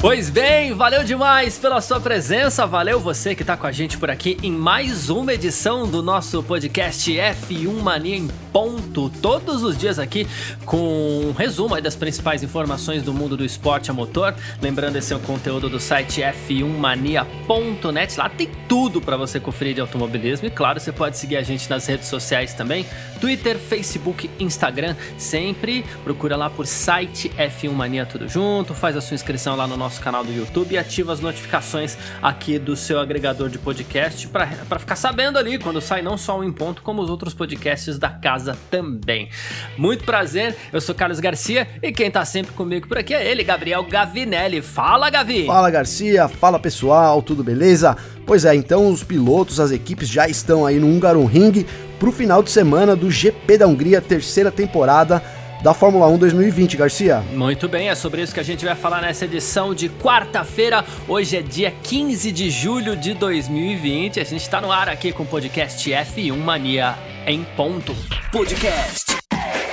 Pois bem, valeu demais pela sua presença, valeu você que está com a gente por aqui em mais uma edição do nosso podcast F1 Mania em ponto, todos os dias aqui com um resumo das principais informações do mundo do esporte a motor. Lembrando, esse é o conteúdo do site f1mania.net, lá tem tudo para você conferir de automobilismo e claro, você pode seguir a gente nas redes sociais também, Twitter, Facebook, Instagram, sempre procura lá por site F1 Mania tudo junto, faz a sua inscrição lá no nosso canal do YouTube e ativa as notificações aqui do seu agregador de podcast para ficar sabendo ali quando sai não só um em ponto, como os outros podcasts da casa também. Muito prazer, eu sou Carlos Garcia e quem tá sempre comigo por aqui é ele, Gabriel Gavinelli. Fala, Gavi! Fala, Garcia! Fala, pessoal! Tudo beleza? Pois é, então os pilotos, as equipes já estão aí no Hungaroring para o final de semana do GP da Hungria, terceira temporada da Fórmula 1 2020, Garcia. Muito bem, é sobre isso que a gente vai falar nessa edição de quarta-feira. Hoje é dia 15 de julho de 2020. A gente está no ar aqui com o podcast F1 Mania em ponto. Podcast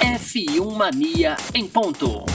F1 Mania em ponto.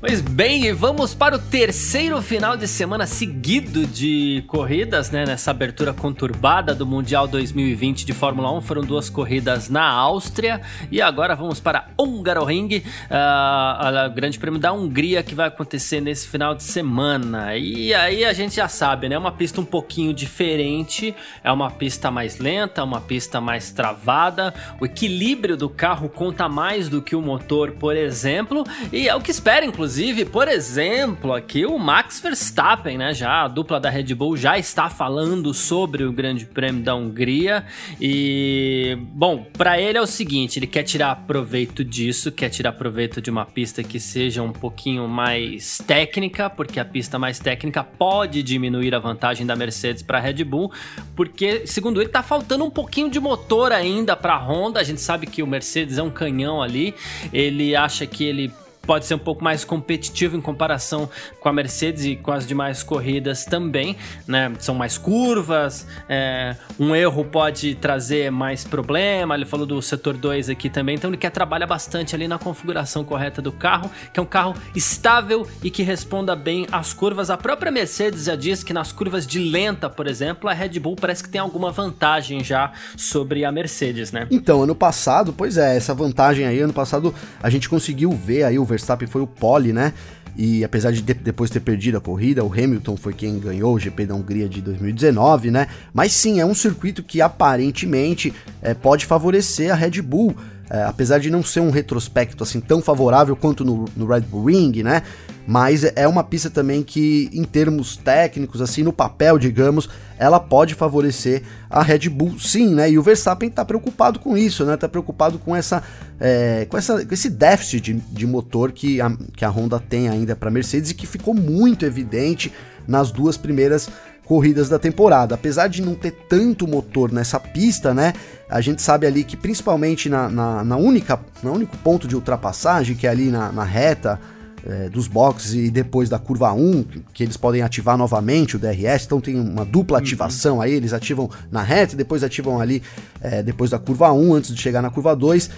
Pois bem, e vamos para o terceiro final de semana seguido de corridas, né? Nessa abertura conturbada do Mundial 2020 de Fórmula 1. Foram duas corridas na Áustria e agora vamos para Hungaroring, uh, o Grande Prêmio da Hungria que vai acontecer nesse final de semana. E aí a gente já sabe, né? É uma pista um pouquinho diferente, é uma pista mais lenta, uma pista mais travada. O equilíbrio do carro conta mais do que o motor, por exemplo, e é o que espera, inclusive Inclusive, por exemplo, aqui o Max Verstappen, né? Já a dupla da Red Bull já está falando sobre o Grande Prêmio da Hungria e bom, para ele é o seguinte, ele quer tirar proveito disso, quer tirar proveito de uma pista que seja um pouquinho mais técnica, porque a pista mais técnica pode diminuir a vantagem da Mercedes para a Red Bull, porque segundo ele tá faltando um pouquinho de motor ainda para a Honda. A gente sabe que o Mercedes é um canhão ali. Ele acha que ele pode ser um pouco mais competitivo em comparação com a Mercedes e com as demais corridas também, né? São mais curvas, é, um erro pode trazer mais problema. Ele falou do setor 2 aqui também, então ele quer trabalhar bastante ali na configuração correta do carro, que é um carro estável e que responda bem às curvas. A própria Mercedes já diz que nas curvas de lenta, por exemplo, a Red Bull parece que tem alguma vantagem já sobre a Mercedes, né? Então, ano passado, pois é, essa vantagem aí, ano passado a gente conseguiu ver aí o Verstappen foi o pole, né? E apesar de depois ter perdido a corrida, o Hamilton foi quem ganhou o GP da Hungria de 2019, né? Mas sim, é um circuito que aparentemente é, pode favorecer a Red Bull. É, apesar de não ser um retrospecto assim tão favorável quanto no, no Red Bull Ring, né? Mas é uma pista também que, em termos técnicos, assim, no papel, digamos, ela pode favorecer a Red Bull, sim, né? E o Verstappen tá preocupado com isso, né? Tá preocupado com essa, é, com essa, com esse déficit de, de motor que a, que a Honda tem ainda para Mercedes e que ficou muito evidente nas duas primeiras corridas da temporada. Apesar de não ter tanto motor nessa pista, né? A gente sabe ali que principalmente na, na, na única, no único ponto de ultrapassagem, que é ali na, na reta é, dos boxes e depois da curva 1, que eles podem ativar novamente o DRS, então tem uma dupla uhum. ativação uhum. aí, eles ativam na reta e depois ativam ali é, depois da curva 1, antes de chegar na curva 2.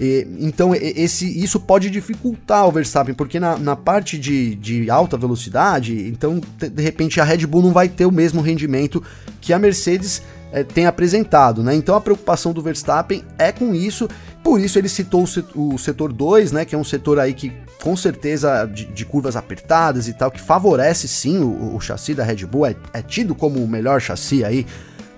E, então esse, isso pode dificultar o Verstappen, porque na, na parte de, de, alta velocidade, então de repente a Red Bull não vai ter o mesmo rendimento que a Mercedes é, tem apresentado, né? Então a preocupação do Verstappen é com isso, por isso ele citou o setor 2, né? Que é um setor aí que com certeza de, de curvas apertadas e tal, que favorece sim o, o chassi da Red Bull, é, é tido como o melhor chassi aí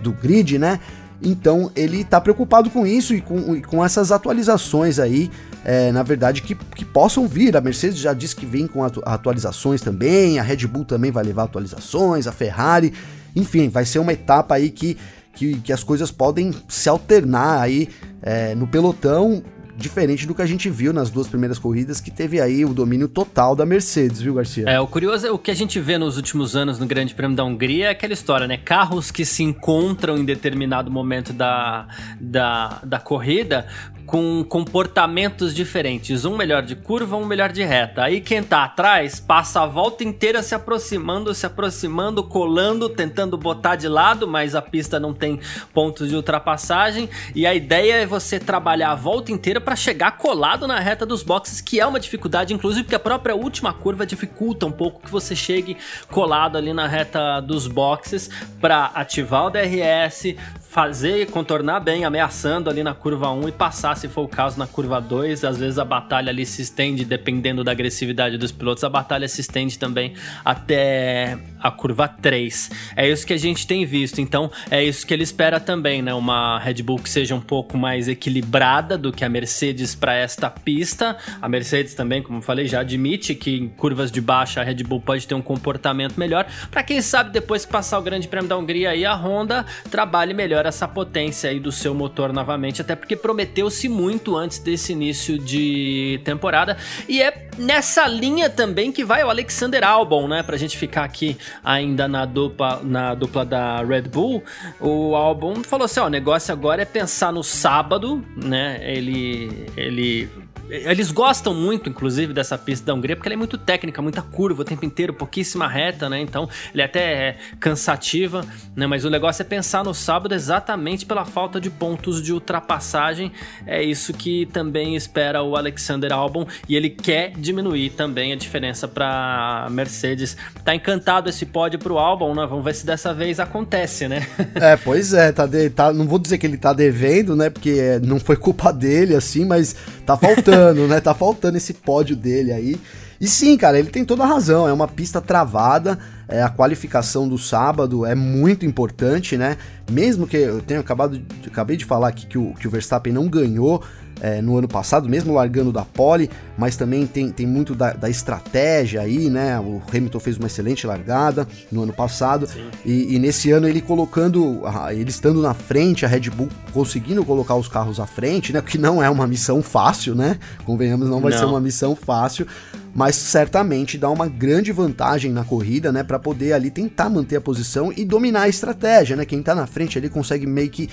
do grid, né? Então ele está preocupado com isso e com, e com essas atualizações aí, é, na verdade, que, que possam vir. A Mercedes já disse que vem com atu atualizações também, a Red Bull também vai levar atualizações, a Ferrari, enfim, vai ser uma etapa aí que, que, que as coisas podem se alternar aí é, no pelotão diferente do que a gente viu nas duas primeiras corridas, que teve aí o domínio total da Mercedes, viu, Garcia? É, o curioso é o que a gente vê nos últimos anos no Grande Prêmio da Hungria é aquela história, né? Carros que se encontram em determinado momento da, da, da corrida com comportamentos diferentes, um melhor de curva, um melhor de reta. Aí quem tá atrás passa a volta inteira se aproximando, se aproximando, colando, tentando botar de lado, mas a pista não tem pontos de ultrapassagem. E a ideia é você trabalhar a volta inteira para chegar colado na reta dos boxes, que é uma dificuldade, inclusive porque a própria última curva dificulta um pouco que você chegue colado ali na reta dos boxes para ativar o DRS, fazer, contornar bem, ameaçando ali na curva 1 e passar, se for o caso, na curva 2. Às vezes a batalha ali se estende, dependendo da agressividade dos pilotos, a batalha se estende também até a curva 3. É isso que a gente tem visto, então é isso que ele espera também, né? Uma Red Bull que seja um pouco mais equilibrada do que a Mercedes para esta pista. A Mercedes também, como falei, já admite que em curvas de baixa a Red Bull pode ter um comportamento melhor. Para quem sabe, depois que passar o Grande Prêmio da Hungria aí, a Honda trabalhe melhor essa potência aí do seu motor novamente, até porque prometeu-se muito antes desse início de temporada. E é nessa linha também que vai o Alexander Albon, né? Pra gente ficar aqui ainda na dupla, na dupla da Red Bull. O Albon falou assim: ó, o negócio agora é pensar no sábado, né? Ele, ele eles gostam muito, inclusive, dessa pista da Hungria, porque ela é muito técnica, muita curva o tempo inteiro, pouquíssima reta, né? Então, ele é até é cansativa, né? Mas o negócio é pensar no sábado exatamente pela falta de pontos de ultrapassagem. É isso que também espera o Alexander Albon e ele quer diminuir também a diferença para Mercedes. Tá encantado esse pódio pro Albon, né? Vamos ver se dessa vez acontece, né? é, pois é, tá, de, tá não vou dizer que ele tá devendo, né? Porque é, não foi culpa dele assim, mas tá faltando faltando, né? Tá faltando esse pódio dele aí. E sim, cara, ele tem toda a razão. É uma pista travada. É, a qualificação do sábado é muito importante, né? Mesmo que eu tenha acabado acabei de falar aqui que o, que o Verstappen não ganhou é, no ano passado, mesmo largando da pole, mas também tem, tem muito da, da, estratégia aí, né? O Hamilton fez uma excelente largada no ano passado e, e, nesse ano ele colocando, ele estando na frente, a Red Bull conseguindo colocar os carros à frente, né? Que não é uma missão fácil, né? Convenhamos, não vai não. ser uma missão fácil, mas certamente dá uma grande vantagem na corrida, né, para poder ali tentar manter a posição e dominar a estratégia, né? Quem tá na frente ali consegue meio que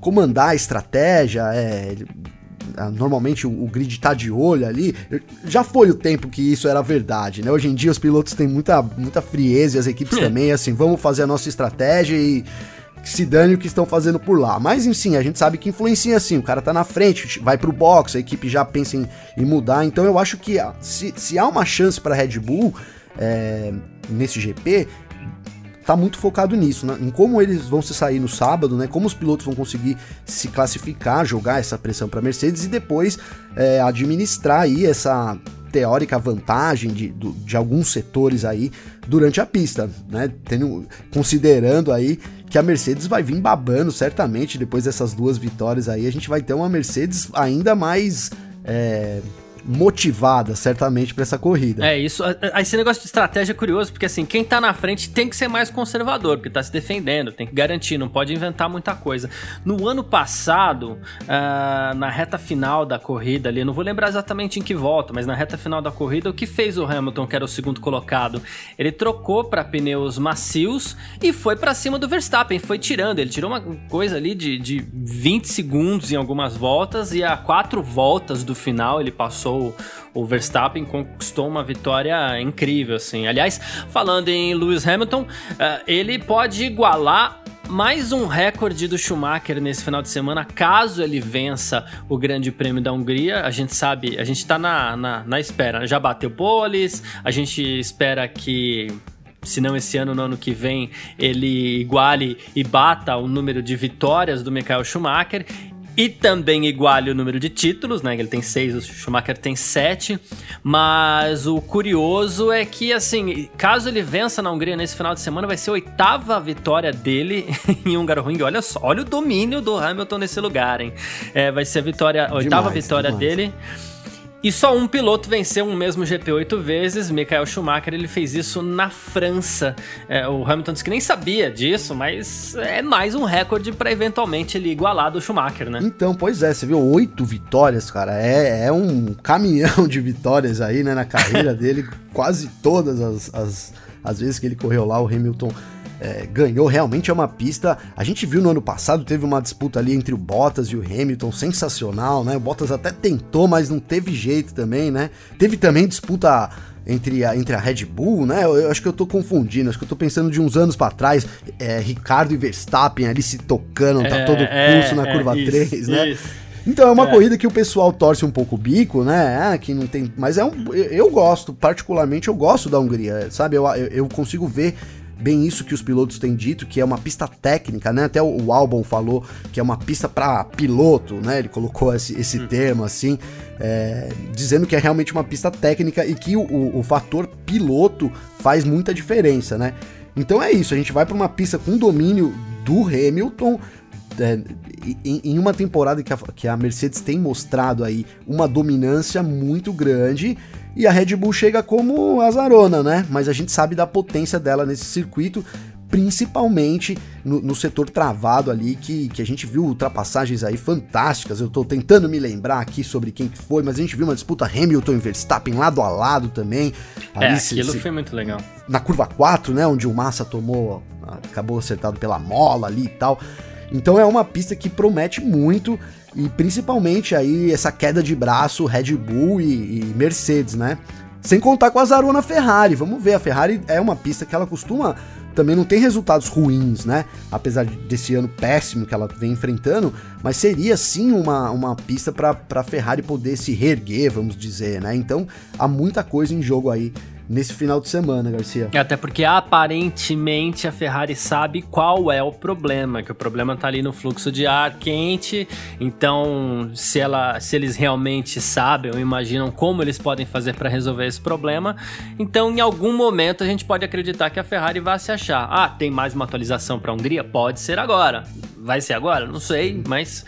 comandar a estratégia, é, normalmente o, grid tá de olho ali. Já foi o tempo que isso era verdade, né? Hoje em dia os pilotos têm muita, muita frieza e as equipes também, assim, vamos fazer a nossa estratégia e se dane o que estão fazendo por lá. Mas, enfim, a gente sabe que influencia assim. O cara tá na frente, vai pro box, a equipe já pensa em, em mudar. Então eu acho que ah, se, se há uma chance para Red Bull é, nesse GP, tá muito focado nisso, né? em como eles vão se sair no sábado, né? Como os pilotos vão conseguir se classificar, jogar essa pressão para Mercedes e depois é, administrar aí essa teórica vantagem de, de alguns setores aí durante a pista, né? Tendo, considerando aí que a Mercedes vai vir babando certamente depois dessas duas vitórias aí, a gente vai ter uma Mercedes ainda mais é, motivada, certamente, para essa corrida. É, isso. Esse negócio de estratégia é curioso, porque assim, quem tá na frente tem que ser mais conservador, porque tá se defendendo, tem que garantir, não pode inventar muita coisa. No ano passado, uh, na reta final da corrida ali, não vou lembrar exatamente em que volta, mas na reta final da corrida, o que fez o Hamilton, que era o segundo colocado? Ele trocou para pneus macios e foi para cima do Verstappen, foi tirando. Ele tirou uma coisa ali de, de 20 segundos em algumas voltas e a quatro voltas do final ele passou o, Verstappen conquistou uma vitória incrível, assim. Aliás, falando em Lewis Hamilton, uh, ele pode igualar mais um recorde do Schumacher nesse final de semana, caso ele vença o Grande Prêmio da Hungria. A gente sabe, a gente tá na, na, na espera. Já bateu poles, a gente espera que se não esse ano, no ano que vem, ele iguale e bata o número de vitórias do Michael Schumacher e também iguale o número de títulos, né? Ele tem seis, o Schumacher tem sete. Mas o curioso é que, assim, caso ele vença na Hungria nesse final de semana, vai ser a oitava vitória dele em Hungaroring. Olha só, olha o domínio do Hamilton nesse lugar, hein? É, vai ser a vitória, a oitava demais, vitória demais. dele. E só um piloto venceu um mesmo GP oito vezes, Michael Schumacher, ele fez isso na França. É, o Hamilton disse que nem sabia disso, mas é mais um recorde para eventualmente ele igualar do Schumacher, né? Então, pois é, você viu oito vitórias, cara, é, é um caminhão de vitórias aí, né, na carreira dele, quase todas as, as, as vezes que ele correu lá, o Hamilton é, ganhou. Realmente é uma pista. A gente viu no ano passado, teve uma disputa ali entre o Bottas e o Hamilton, sensacional, né? O Bottas até tentou, mas não teve jeito também, né? Teve também disputa entre a, entre a Red Bull, né? Eu, eu, acho que eu tô confundindo, acho que eu tô pensando de uns anos para trás, é, Ricardo e Verstappen ali se tocando, tá é, todo o curso é, na curva é, 3, né? Isso. Então é uma é. corrida que o pessoal torce um pouco o bico, né? Ah, que não tem. Mas é um. Eu gosto, particularmente, eu gosto da Hungria, sabe? Eu, eu, eu consigo ver bem isso que os pilotos têm dito, que é uma pista técnica, né? Até o, o Albon falou que é uma pista para piloto, né? Ele colocou esse, esse uhum. termo assim, é, dizendo que é realmente uma pista técnica e que o, o, o fator piloto faz muita diferença, né? Então é isso, a gente vai para uma pista com domínio do Hamilton, é, em, em, uma temporada que a, que a, Mercedes tem mostrado aí uma dominância muito grande e a Red Bull chega como azarona, né? Mas a gente sabe da potência dela nesse circuito, principalmente no, no setor travado ali, que, que a gente viu ultrapassagens aí fantásticas. Eu tô tentando me lembrar aqui sobre quem que foi, mas a gente viu uma disputa Hamilton e Verstappen lado a lado também. É, ali, é, aquilo se, foi muito legal. Na curva 4, né? Onde o Massa tomou, acabou acertado pela mola ali e tal. Então é uma pista que promete muito e principalmente aí essa queda de braço Red Bull e, e Mercedes, né? Sem contar com a Zarona Ferrari. Vamos ver, a Ferrari é uma pista que ela costuma também não tem resultados ruins, né? Apesar desse ano péssimo que ela vem enfrentando, mas seria sim uma, uma pista para a Ferrari poder se reerguer, vamos dizer, né? Então há muita coisa em jogo aí nesse final de semana, Garcia. Até porque aparentemente a Ferrari sabe qual é o problema, que o problema tá ali no fluxo de ar quente. Então, se ela, se eles realmente sabem ou imaginam como eles podem fazer para resolver esse problema, então em algum momento a gente pode acreditar que a Ferrari vai se achar. Ah, tem mais uma atualização para a Hungria? Pode ser agora. Vai ser agora? Não sei, mas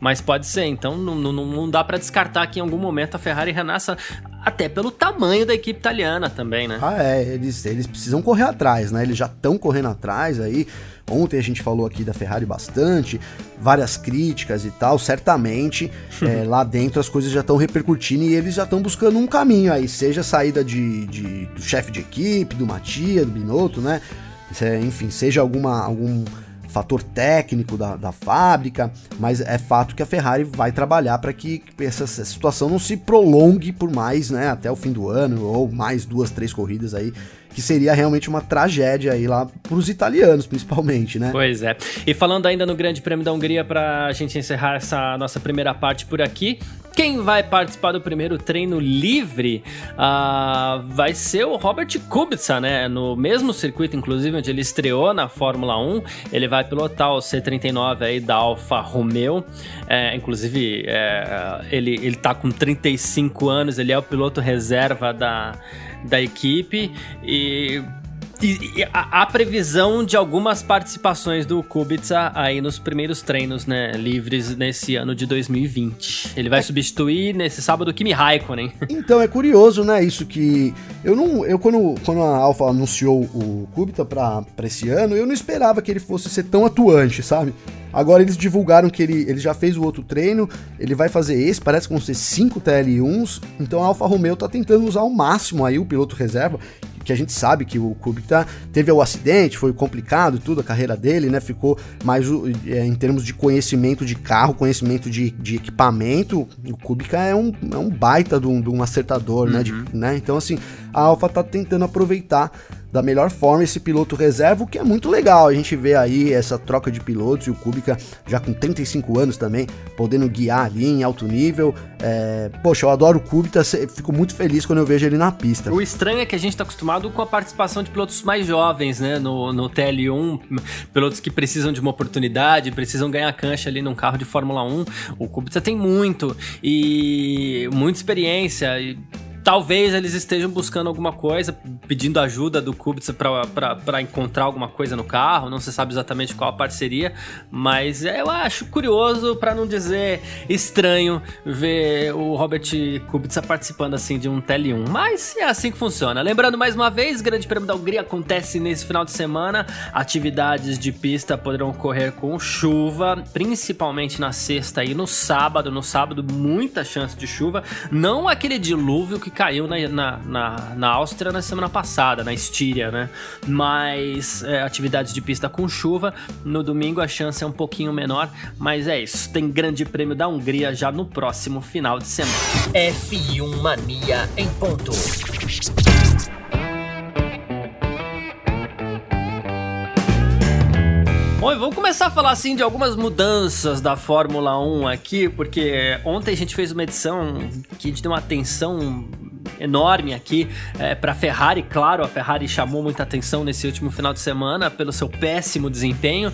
mas pode ser, então não, não, não dá para descartar que em algum momento a Ferrari renasça, até pelo tamanho da equipe italiana também, né? Ah, é, eles, eles precisam correr atrás, né? Eles já estão correndo atrás aí. Ontem a gente falou aqui da Ferrari bastante, várias críticas e tal. Certamente é, lá dentro as coisas já estão repercutindo e eles já estão buscando um caminho aí, seja a saída de, de do chefe de equipe, do Matia, do Binotto, né? Enfim, seja alguma, algum fator técnico da, da fábrica, mas é fato que a Ferrari vai trabalhar para que essa, situação não se prolongue por mais, né, até o fim do ano, ou mais duas, três corridas aí, que seria realmente uma tragédia aí lá para os italianos, principalmente, né? Pois é. E falando ainda no Grande Prêmio da Hungria, para a gente encerrar essa nossa primeira parte por aqui, quem vai participar do primeiro treino livre uh, vai ser o Robert Kubica, né? No mesmo circuito, inclusive, onde ele estreou na Fórmula 1. Ele vai pilotar o C39 aí da Alfa Romeo. É, inclusive, é, ele, ele tá com 35 anos, ele é o piloto reserva da, da equipe. E e, a, a, previsão de algumas participações do Kubica aí nos primeiros treinos, né, livres nesse ano de 2020. Ele vai é. substituir nesse sábado o Kimi Raikkonen. Então é curioso, né, isso que eu não, eu quando, quando a Alfa anunciou o Kubica para esse ano, eu não esperava que ele fosse ser tão atuante, sabe? Agora eles divulgaram que ele, ele já fez o outro treino, ele vai fazer esse, parece que vão ser 5 TL1s, então a Alfa Romeo tá tentando usar ao máximo aí o piloto reserva, que a gente sabe que o Kubica teve o acidente, foi complicado tudo, a carreira dele, né? Ficou mais é, em termos de conhecimento de carro, conhecimento de, de equipamento. O Kubica é um, é um baita de um, de um acertador, uhum. né, de, né? Então, assim, a Alfa tá tentando aproveitar da melhor forma esse piloto reserva, o que é muito legal. A gente vê aí essa troca de pilotos e o Kubica já com 35 anos também, podendo guiar ali em alto nível. É... Poxa, eu adoro o Kubica, fico muito feliz quando eu vejo ele na pista. O estranho é que a gente está acostumado com a participação de pilotos mais jovens, né, no, no TL1, pilotos que precisam de uma oportunidade, precisam ganhar cancha ali num carro de Fórmula 1. O Kubica tem muito e muita experiência e talvez eles estejam buscando alguma coisa, pedindo ajuda do Kubica para encontrar alguma coisa no carro. Não se sabe exatamente qual a parceria, mas eu acho curioso, para não dizer estranho, ver o Robert Kubica participando assim de um TL1. Mas é assim que funciona. Lembrando mais uma vez, Grande Prêmio da Hungria acontece nesse final de semana. Atividades de pista poderão ocorrer com chuva, principalmente na sexta e no sábado. No sábado, muita chance de chuva. Não aquele dilúvio que caiu na, na, na, na Áustria na semana passada, na Estíria, né? Mas é, atividades de pista com chuva. No domingo a chance é um pouquinho menor, mas é isso. Tem Grande Prêmio da Hungria já no próximo final de semana. F1 Mania em ponto. Bom, vamos começar a falar assim de algumas mudanças da Fórmula 1 aqui, porque ontem a gente fez uma edição que a gente deu uma atenção enorme aqui é, para a Ferrari. Claro, a Ferrari chamou muita atenção nesse último final de semana pelo seu péssimo desempenho,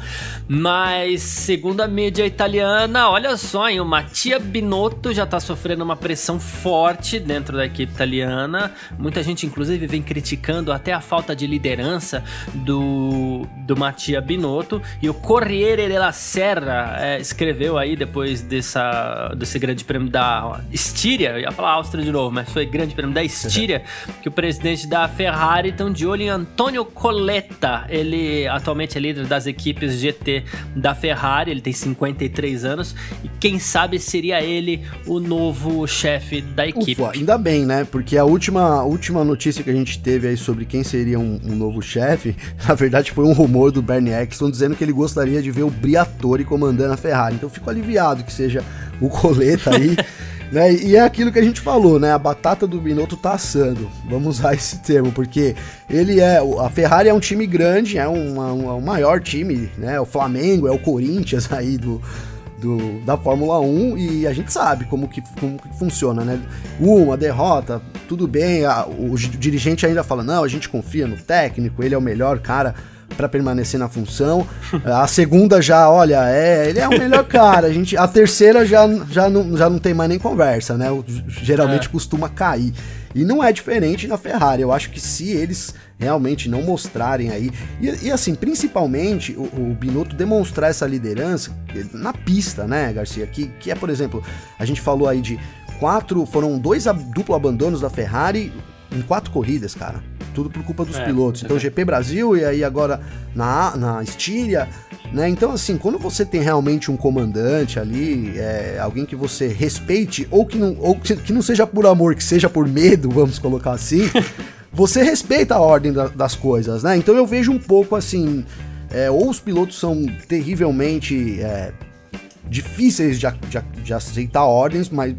mas segundo a mídia italiana, olha só, hein, o Mattia Binotto já está sofrendo uma pressão forte dentro da equipe italiana. Muita gente, inclusive, vem criticando até a falta de liderança do, do Mattia Binotto. E o Corriere della Serra é, escreveu aí depois dessa, desse grande prêmio da Estíria, eu ia falar Áustria de novo, mas foi grande prêmio da Estíria, que o presidente da Ferrari estão de olho em Antonio Coletta. Ele atualmente é líder das equipes GT da Ferrari, ele tem 53 anos e quem sabe seria ele o novo chefe da equipe. Ufa, ainda bem, né? Porque a última, última notícia que a gente teve aí sobre quem seria um, um novo chefe, na verdade foi um rumor do Bernie Eccleston dizendo que ele gostaria de ver o Briatore comandando a Ferrari. Então eu fico aliviado que seja o Coletta aí. Né? E é aquilo que a gente falou, né? A batata do Binotto tá assando. Vamos usar esse termo, porque ele é. A Ferrari é um time grande, é uma, o maior time, né? O Flamengo, é o Corinthians aí do, do, da Fórmula 1 e a gente sabe como que, como que funciona, né? Uma derrota, tudo bem, a, o dirigente ainda fala: não, a gente confia no técnico, ele é o melhor cara para permanecer na função. A segunda já, olha, é, ele é o melhor cara. A, gente, a terceira já, já, não, já não tem mais nem conversa, né? Geralmente é. costuma cair. E não é diferente na Ferrari. Eu acho que se eles realmente não mostrarem aí. E, e assim, principalmente o, o, Binotto demonstrar essa liderança na pista, né, Garcia? Que, que é, por exemplo, a gente falou aí de quatro. Foram dois duplo abandonos da Ferrari em quatro corridas, cara. Tudo por culpa dos é, pilotos. Então, é. GP Brasil e aí agora na, na Estíria, né? Então, assim, quando você tem realmente um comandante ali, é, alguém que você respeite, ou que não, ou que, que não seja por amor, que seja por medo, vamos colocar assim, você respeita a ordem da, das coisas, né? Então eu vejo um pouco assim. É, ou os pilotos são terrivelmente é, difíceis de, de, de aceitar ordens, mas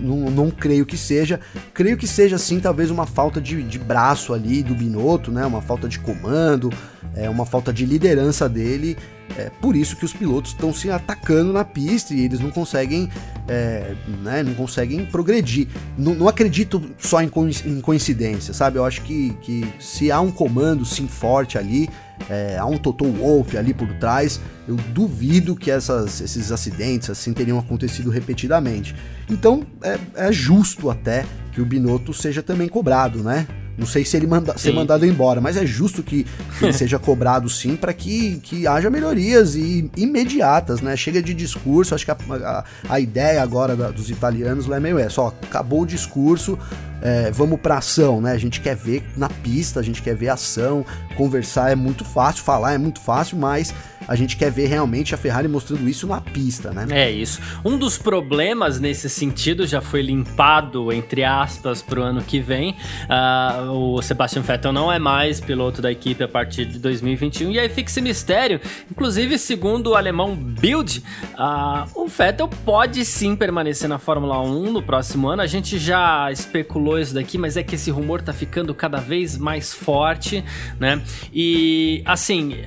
não creio que seja. Creio que seja, sim, talvez uma falta de, de braço ali do Binotto, né? Uma falta de comando, é, uma falta de liderança dele. É por isso que os pilotos estão se atacando na pista e eles não conseguem, é, né, não conseguem progredir. Não, não acredito só em, em, coincidência, sabe? Eu acho que, que se há um comando sim forte ali, é, há um Toto Wolff ali por trás, eu duvido que essas, esses acidentes assim teriam acontecido repetidamente. Então é, é justo até que o Binotto seja também cobrado, né? Não sei se ele manda, ser mandado embora, mas é justo que, que ele seja cobrado sim para que, que haja melhorias e imediatas, né? Chega de discurso, acho que a, a, a ideia agora da, dos italianos lá é meio essa, ó, acabou o discurso, é, vamos pra ação, né? A gente quer ver na pista, a gente quer ver ação, conversar é muito fácil, falar é muito fácil, mas a gente quer ver realmente a Ferrari mostrando isso na pista, né? É isso. Um dos problemas nesse sentido já foi limpado, entre aspas, pro ano que vem. Uh, o Sebastian Vettel não é mais piloto da equipe a partir de 2021. E aí fica esse mistério. Inclusive, segundo o alemão Bild, uh, o Vettel pode sim permanecer na Fórmula 1 no próximo ano. A gente já especulou isso daqui, mas é que esse rumor tá ficando cada vez mais forte, né? E assim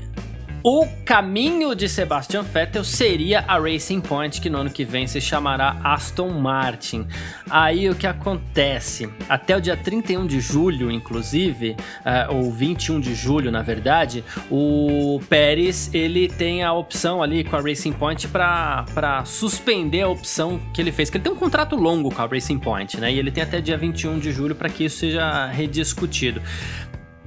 O caminho de Sebastian Vettel seria a Racing Point, que no ano que vem se chamará Aston Martin. Aí o que acontece? Até o dia 31 de julho, inclusive, uh, ou 21 de julho, na verdade, o Pérez ele tem a opção ali com a Racing Point para suspender a opção que ele fez, que ele tem um contrato longo com a Racing Point, né? E ele tem até dia 21 de julho para que isso seja rediscutido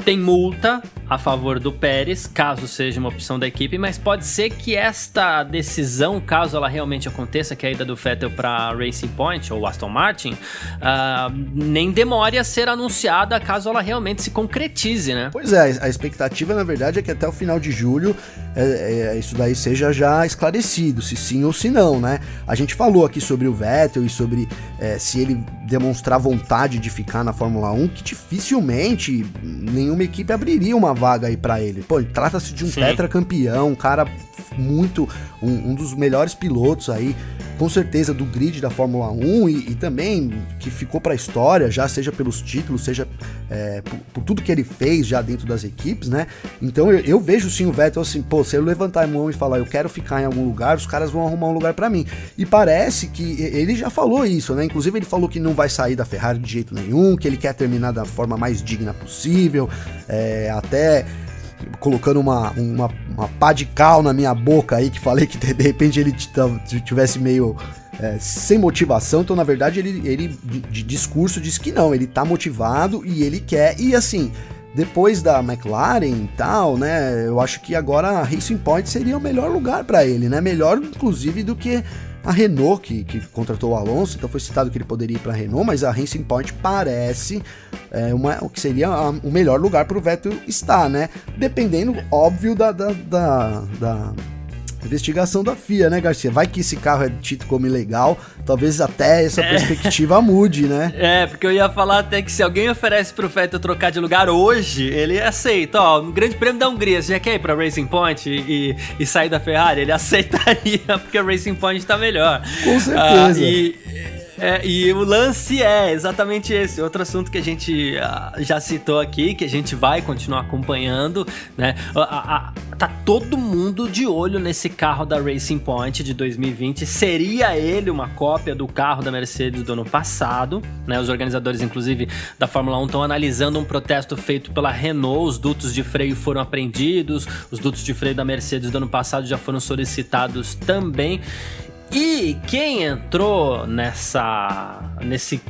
tem multa a favor do Pérez, caso seja uma opção da equipe, mas pode ser que esta decisão, caso ela realmente aconteça, que é a ida do Vettel para Racing Point ou Aston Martin, uh, nem demore a ser anunciada caso ela realmente se concretize, né? Pois é, a expectativa na verdade é que até o final de julho é, é, isso daí seja já esclarecido, se sim ou se não, né? A gente falou aqui sobre o Vettel e sobre é, se ele demonstrar vontade de ficar na Fórmula 1, que dificilmente nenhuma equipe abriria uma vaga aí para ele. Pô, trata-se de um Sim. tetracampeão, um cara muito. Um, um, dos melhores pilotos aí, com certeza, do grid da Fórmula 1 e, e também que ficou para a história, já seja pelos títulos, seja é, por, por, tudo que ele fez já dentro das equipes, né? Então eu, eu, vejo sim o Vettel assim, pô, se eu levantar a mão e falar eu quero ficar em algum lugar, os caras vão arrumar um lugar para mim. E parece que ele já falou isso, né? Inclusive ele falou que não vai sair da Ferrari de jeito nenhum, que ele quer terminar da forma mais digna possível, é, até colocando uma, uma, uma pá de cal na minha boca aí, que falei que de repente ele tivesse meio é, sem motivação. Então, na verdade, ele, ele de, de discurso diz que não, ele tá motivado e ele quer. E assim, depois da McLaren e tal, né? Eu acho que agora a Racing Point seria o melhor lugar para ele, né? Melhor, inclusive, do que a Renault, que, que contratou o Alonso, então foi citado que ele poderia ir para a Renault, mas a Racing Point parece é, uma, o que seria a, o melhor lugar para o Vettel estar, né? Dependendo, óbvio, da, da, da, da investigação da FIA, né, Garcia? Vai que esse carro é dito como ilegal, talvez até essa é. perspectiva mude, né? É, porque eu ia falar até que se alguém oferece pro Vettel trocar de lugar hoje, ele aceita. Ó, no Grande Prêmio da Hungria, você já quer ir pra Racing Point e, e sair da Ferrari? Ele aceitaria, porque a Racing Point tá melhor. Com certeza. Ah, e é, e o lance é exatamente esse. Outro assunto que a gente uh, já citou aqui, que a gente vai continuar acompanhando, né? Uh, uh, tá todo mundo de olho nesse carro da Racing Point de 2020. Seria ele uma cópia do carro da Mercedes do ano passado, né? Os organizadores, inclusive, da Fórmula 1 estão analisando um protesto feito pela Renault. Os dutos de freio foram apreendidos, os dutos de freio da Mercedes do ano passado já foram solicitados também. E quem entrou nessa nesse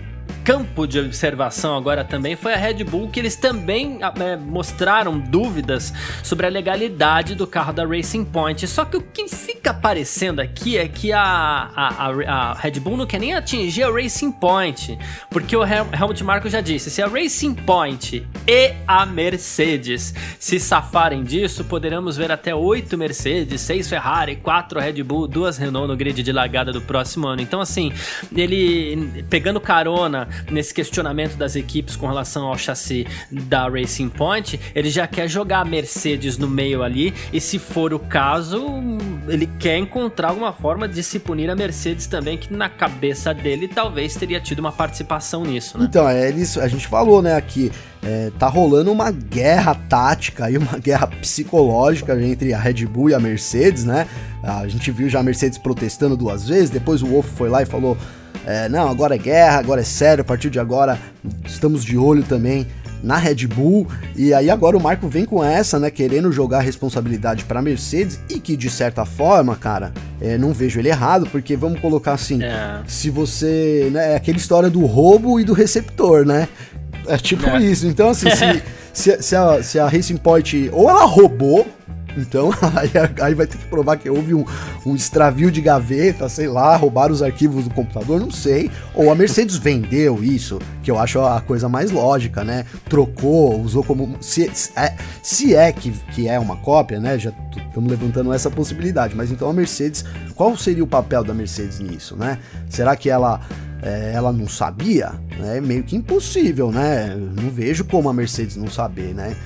campo de observação agora também foi a Red Bull, que eles também ah, é, mostraram dúvidas sobre a legalidade do carro da Racing Point. Só que o que fica aparecendo aqui é que a, a, a, Red Bull não quer nem atingir a Racing Point, porque o Helmut Marko já disse: se a Racing Point e a Mercedes se safarem disso, poderemos ver até 8 Mercedes, 6 Ferrari, 4 Red Bull, 2 Renault no grid de largada do próximo ano. Então, assim, ele pegando carona nesse questionamento das equipes com relação ao chassi da Racing Point, ele já quer jogar a Mercedes no meio ali e se for o caso, ele quer encontrar alguma forma de se punir a Mercedes também, que na cabeça dele talvez teria tido uma participação nisso, né? Então, é, eles, a gente falou, né, aqui, é, tá rolando uma guerra tática e uma guerra psicológica entre a Red Bull e a Mercedes, né? A gente viu já a Mercedes protestando duas vezes, depois o Wolff foi lá e falou é, não, agora é guerra, agora é sério, a partir de agora estamos de olho também na Red Bull. E aí agora o Marco vem com essa, né, querendo jogar a responsabilidade para Mercedes e que de certa forma, cara, é, não vejo ele errado, porque vamos colocar assim, é. se você, né, é aquela história do roubo e do receptor, né? É tipo é. isso. Então assim, se, se, se, a, se a Racing Point ou ela roubou então, aí, aí, vai ter que provar que houve um, um extravio de gaveta, sei lá, roubaram os arquivos do computador, não sei. Ou a Mercedes vendeu isso, que eu acho a coisa mais lógica, né? Trocou, usou como. Se, é, se é que, que é uma cópia, né? Já estamos levantando essa possibilidade. Mas então a Mercedes, qual seria o papel da Mercedes nisso, né? Será que ela. É, ela não sabia? É meio que impossível, né? Não vejo como a Mercedes não saber, né?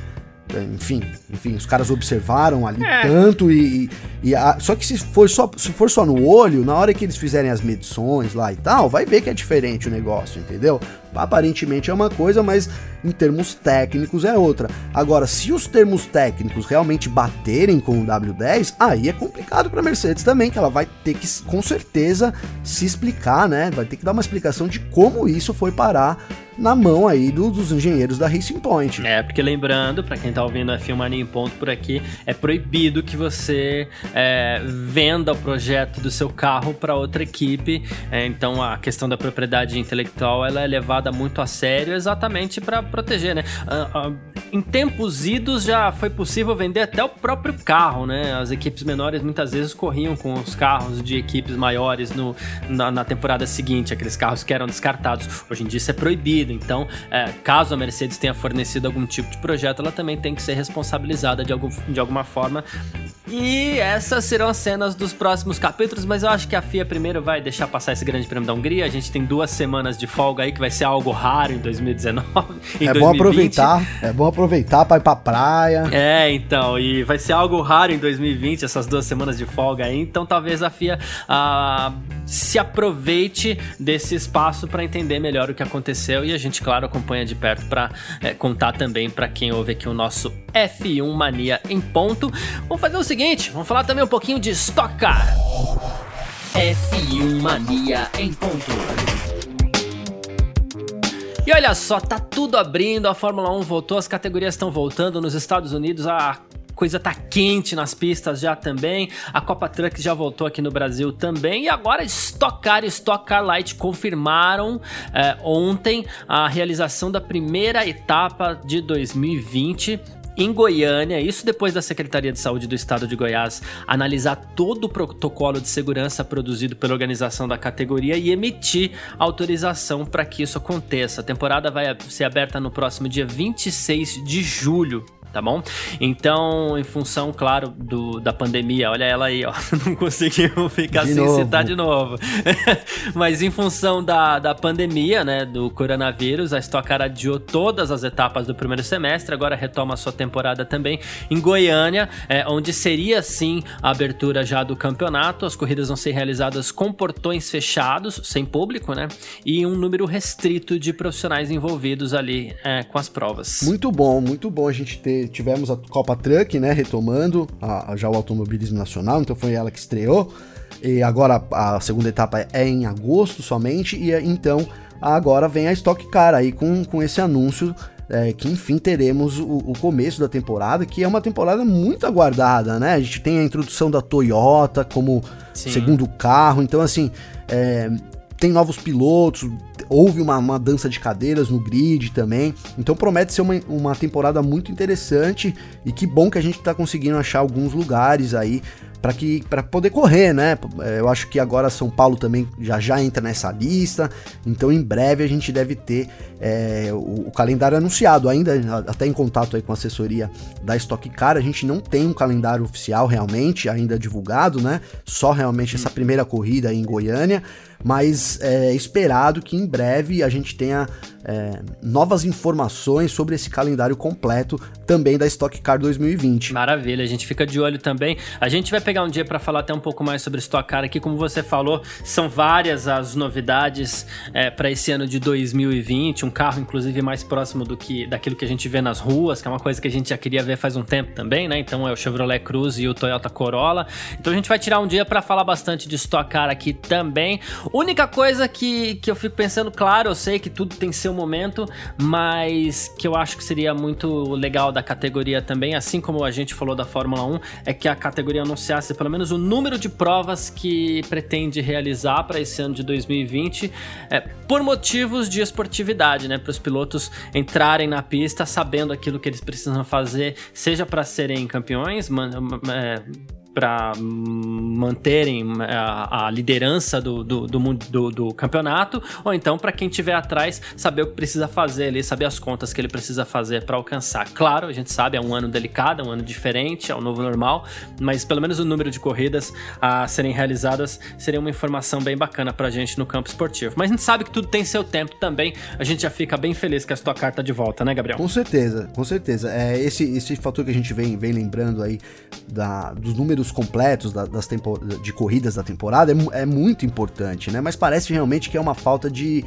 Enfim, enfim, os caras observaram ali é. tanto e, e, a, só que se for só se for só no olho, na hora que eles fizerem as medições lá e tal, vai ver que é diferente o negócio, entendeu? aparentemente é uma coisa, mas em termos técnicos é outra. Agora, se os termos técnicos realmente baterem com o W10, aí é complicado para a Mercedes também, que ela vai ter que com certeza se explicar, né? Vai ter que dar uma explicação de como isso foi parar na mão aí do, dos engenheiros da Racing Point. É, porque lembrando, para quem tá ouvindo a Filmania em Ponto por aqui, é proibido que você é, venda o projeto do seu carro para outra equipe. É, então a questão da propriedade intelectual ela é levada muito a sério exatamente para proteger, né? Ah, ah, em tempos idos já foi possível vender até o próprio carro, né? As equipes menores muitas vezes corriam com os carros de equipes maiores no, na, na temporada seguinte, aqueles carros que eram descartados. Hoje em dia isso é proibido então, é, caso a Mercedes tenha fornecido algum tipo de projeto, ela também tem que ser responsabilizada de, algum, de alguma forma e essas serão as cenas dos próximos capítulos, mas eu acho que a FIA primeiro vai deixar passar esse grande prêmio da Hungria. A gente tem duas semanas de folga aí, que vai ser algo raro em 2019. Em é 2020. bom aproveitar, é bom aproveitar para ir pra praia. É, então, e vai ser algo raro em 2020, essas duas semanas de folga aí. Então talvez a FIA ah, se aproveite desse espaço para entender melhor o que aconteceu. E a gente, claro, acompanha de perto para é, contar também para quem ouve aqui o nosso F1 Mania em ponto. Vamos fazer o seguinte, vamos falar também um pouquinho de Stock Car. F1 Mania em ponto. E olha só, tá tudo abrindo, a Fórmula 1 voltou, as categorias estão voltando nos Estados Unidos, a coisa tá quente nas pistas já também. A Copa Truck já voltou aqui no Brasil também. E agora Stock Car e Stock Car Light confirmaram é, ontem a realização da primeira etapa de 2020 em Goiânia, isso depois da Secretaria de Saúde do Estado de Goiás analisar todo o protocolo de segurança produzido pela organização da categoria e emitir autorização para que isso aconteça. A temporada vai ser aberta no próximo dia 26 de julho tá bom? Então, em função, claro, do, da pandemia, olha ela aí, ó, não conseguiu ficar de sem novo. citar de novo. Mas em função da, da pandemia, né, do coronavírus, a Stock Car adiou todas as etapas do primeiro semestre, agora retoma a sua temporada também em Goiânia, é, onde seria sim a abertura já do campeonato. As corridas vão ser realizadas com portões fechados, sem público, né? E um número restrito de profissionais envolvidos ali é, com as provas. Muito bom, muito bom a gente ter tivemos a Copa Truck, né, retomando a, a, já o automobilismo nacional, então foi ela que estreou. E agora a segunda etapa é em agosto somente, e então agora vem a Stock Car aí com, com esse anúncio é, que enfim teremos o, o, começo da temporada, que é uma temporada muito aguardada, né? A gente tem a introdução da Toyota como Sim. segundo carro, então assim, é, tem novos pilotos, houve uma, uma, dança de cadeiras no grid também. Então promete ser uma, uma temporada muito interessante e que bom que a gente está conseguindo achar alguns lugares aí para que para poder correr, né? É, eu acho que agora São Paulo também já já entra nessa lista, então em breve a gente deve ter é, o, o, calendário anunciado. Ainda até em contato aí com a assessoria da Stock Car, a gente não tem um calendário oficial realmente ainda divulgado, né? Só realmente essa primeira corrida em Goiânia mas é esperado que em breve a gente tenha é, novas informações sobre esse calendário completo também da Stock Car 2020. Maravilha, a gente fica de olho também. A gente vai pegar um dia para falar até um pouco mais sobre Stock Car aqui, como você falou, são várias as novidades é, para esse ano de 2020, um carro inclusive mais próximo do que daquilo que a gente vê nas ruas, que é uma coisa que a gente já queria ver faz um tempo também, né? Então é o Chevrolet Cruze e o Toyota Corolla. Então a gente vai tirar um dia para falar bastante de Stock Car aqui também. Única coisa que, que eu fico pensando, claro, eu sei que tudo tem seu momento, mas que eu acho que seria muito legal da categoria também, assim como a gente falou da Fórmula 1, é que a categoria anunciasse pelo menos o número de provas que pretende realizar para esse ano de 2020, é, por motivos de esportividade, né? Para os pilotos entrarem na pista sabendo aquilo que eles precisam fazer, seja para serem campeões, é, para manterem é, a, a liderança do, do, do, do, do campeonato, ou então para quem estiver atrás saber o que precisa fazer ali, saber as contas que ele precisa fazer para alcançar. Claro, a gente sabe, é um ano delicado, é um ano diferente, é o um novo normal, mas pelo menos o número de corridas a serem realizadas seria uma informação bem bacana para a gente no campo esportivo. Mas a gente sabe que tudo tem seu tempo também, a gente já fica bem feliz que a sua carta de volta, né, Gabriel? Com certeza, com certeza. É esse, esse fator que a gente vem, vem lembrando aí da, dos números números completos da, das de corridas da temporada é, é, muito importante, né? Mas parece realmente que é uma falta de,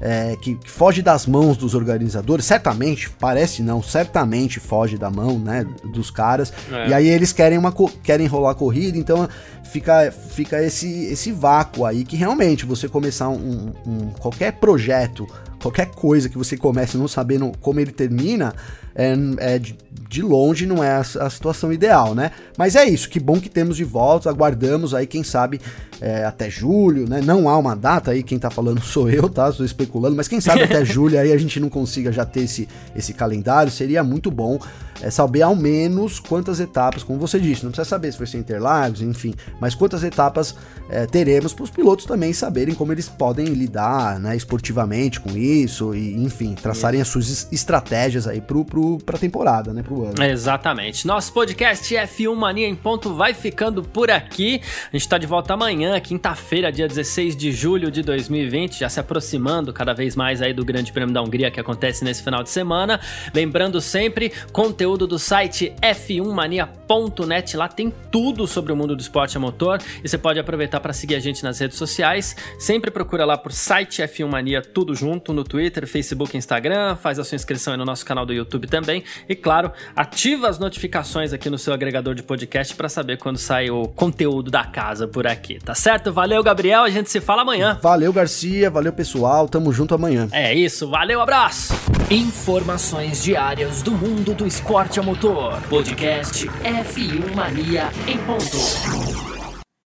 é, que, que, foge das mãos dos organizadores, certamente, parece não, certamente foge da mão, né, dos caras. É. E aí eles querem uma querem rolar a corrida, então fica, fica esse, esse vácuo aí que realmente você começar um, um qualquer projeto, qualquer coisa que você comece não sabendo como ele termina, é, é de, de, longe não é a, a, situação ideal, né? Mas é isso, que bom que temos de volta, aguardamos aí, quem sabe, é, até julho, né? Não há uma data aí, quem tá falando sou eu, tá? Estou especulando, mas quem sabe até julho aí a gente não consiga já ter esse, esse calendário, seria muito bom é, saber ao menos quantas etapas, como você disse, não precisa saber se vai ser Interlagos, enfim, mas quantas etapas é, teremos para os pilotos também saberem como eles podem lidar né, esportivamente com isso e, enfim, traçarem as suas estratégias aí para pro, a temporada, né, pro ano. Exatamente. Nosso podcast F1 Mania em Ponto vai ficando por aqui. A gente está de volta amanhã, quinta-feira, dia 16 de julho de 2020, já se aproximando cada vez mais aí do Grande Prêmio da Hungria que acontece nesse final de semana. Lembrando sempre, conteúdo conteúdo do site f1mania.net. Lá tem tudo sobre o mundo do esporte a motor e você pode aproveitar para seguir a gente nas redes sociais. Sempre procura lá por site F1 Mania, tudo junto, no Twitter, Facebook, Instagram. Faz a sua inscrição aí no nosso canal do YouTube também. E claro, ativa as notificações aqui no seu agregador de podcast para saber quando sai o conteúdo da casa por aqui, tá certo? Valeu, Gabriel. A gente se fala amanhã. Valeu, Garcia. Valeu, pessoal. Tamo junto amanhã. É isso. Valeu, abraço. Informações diárias do mundo do esporte a motor. Podcast F1 Mania em ponto.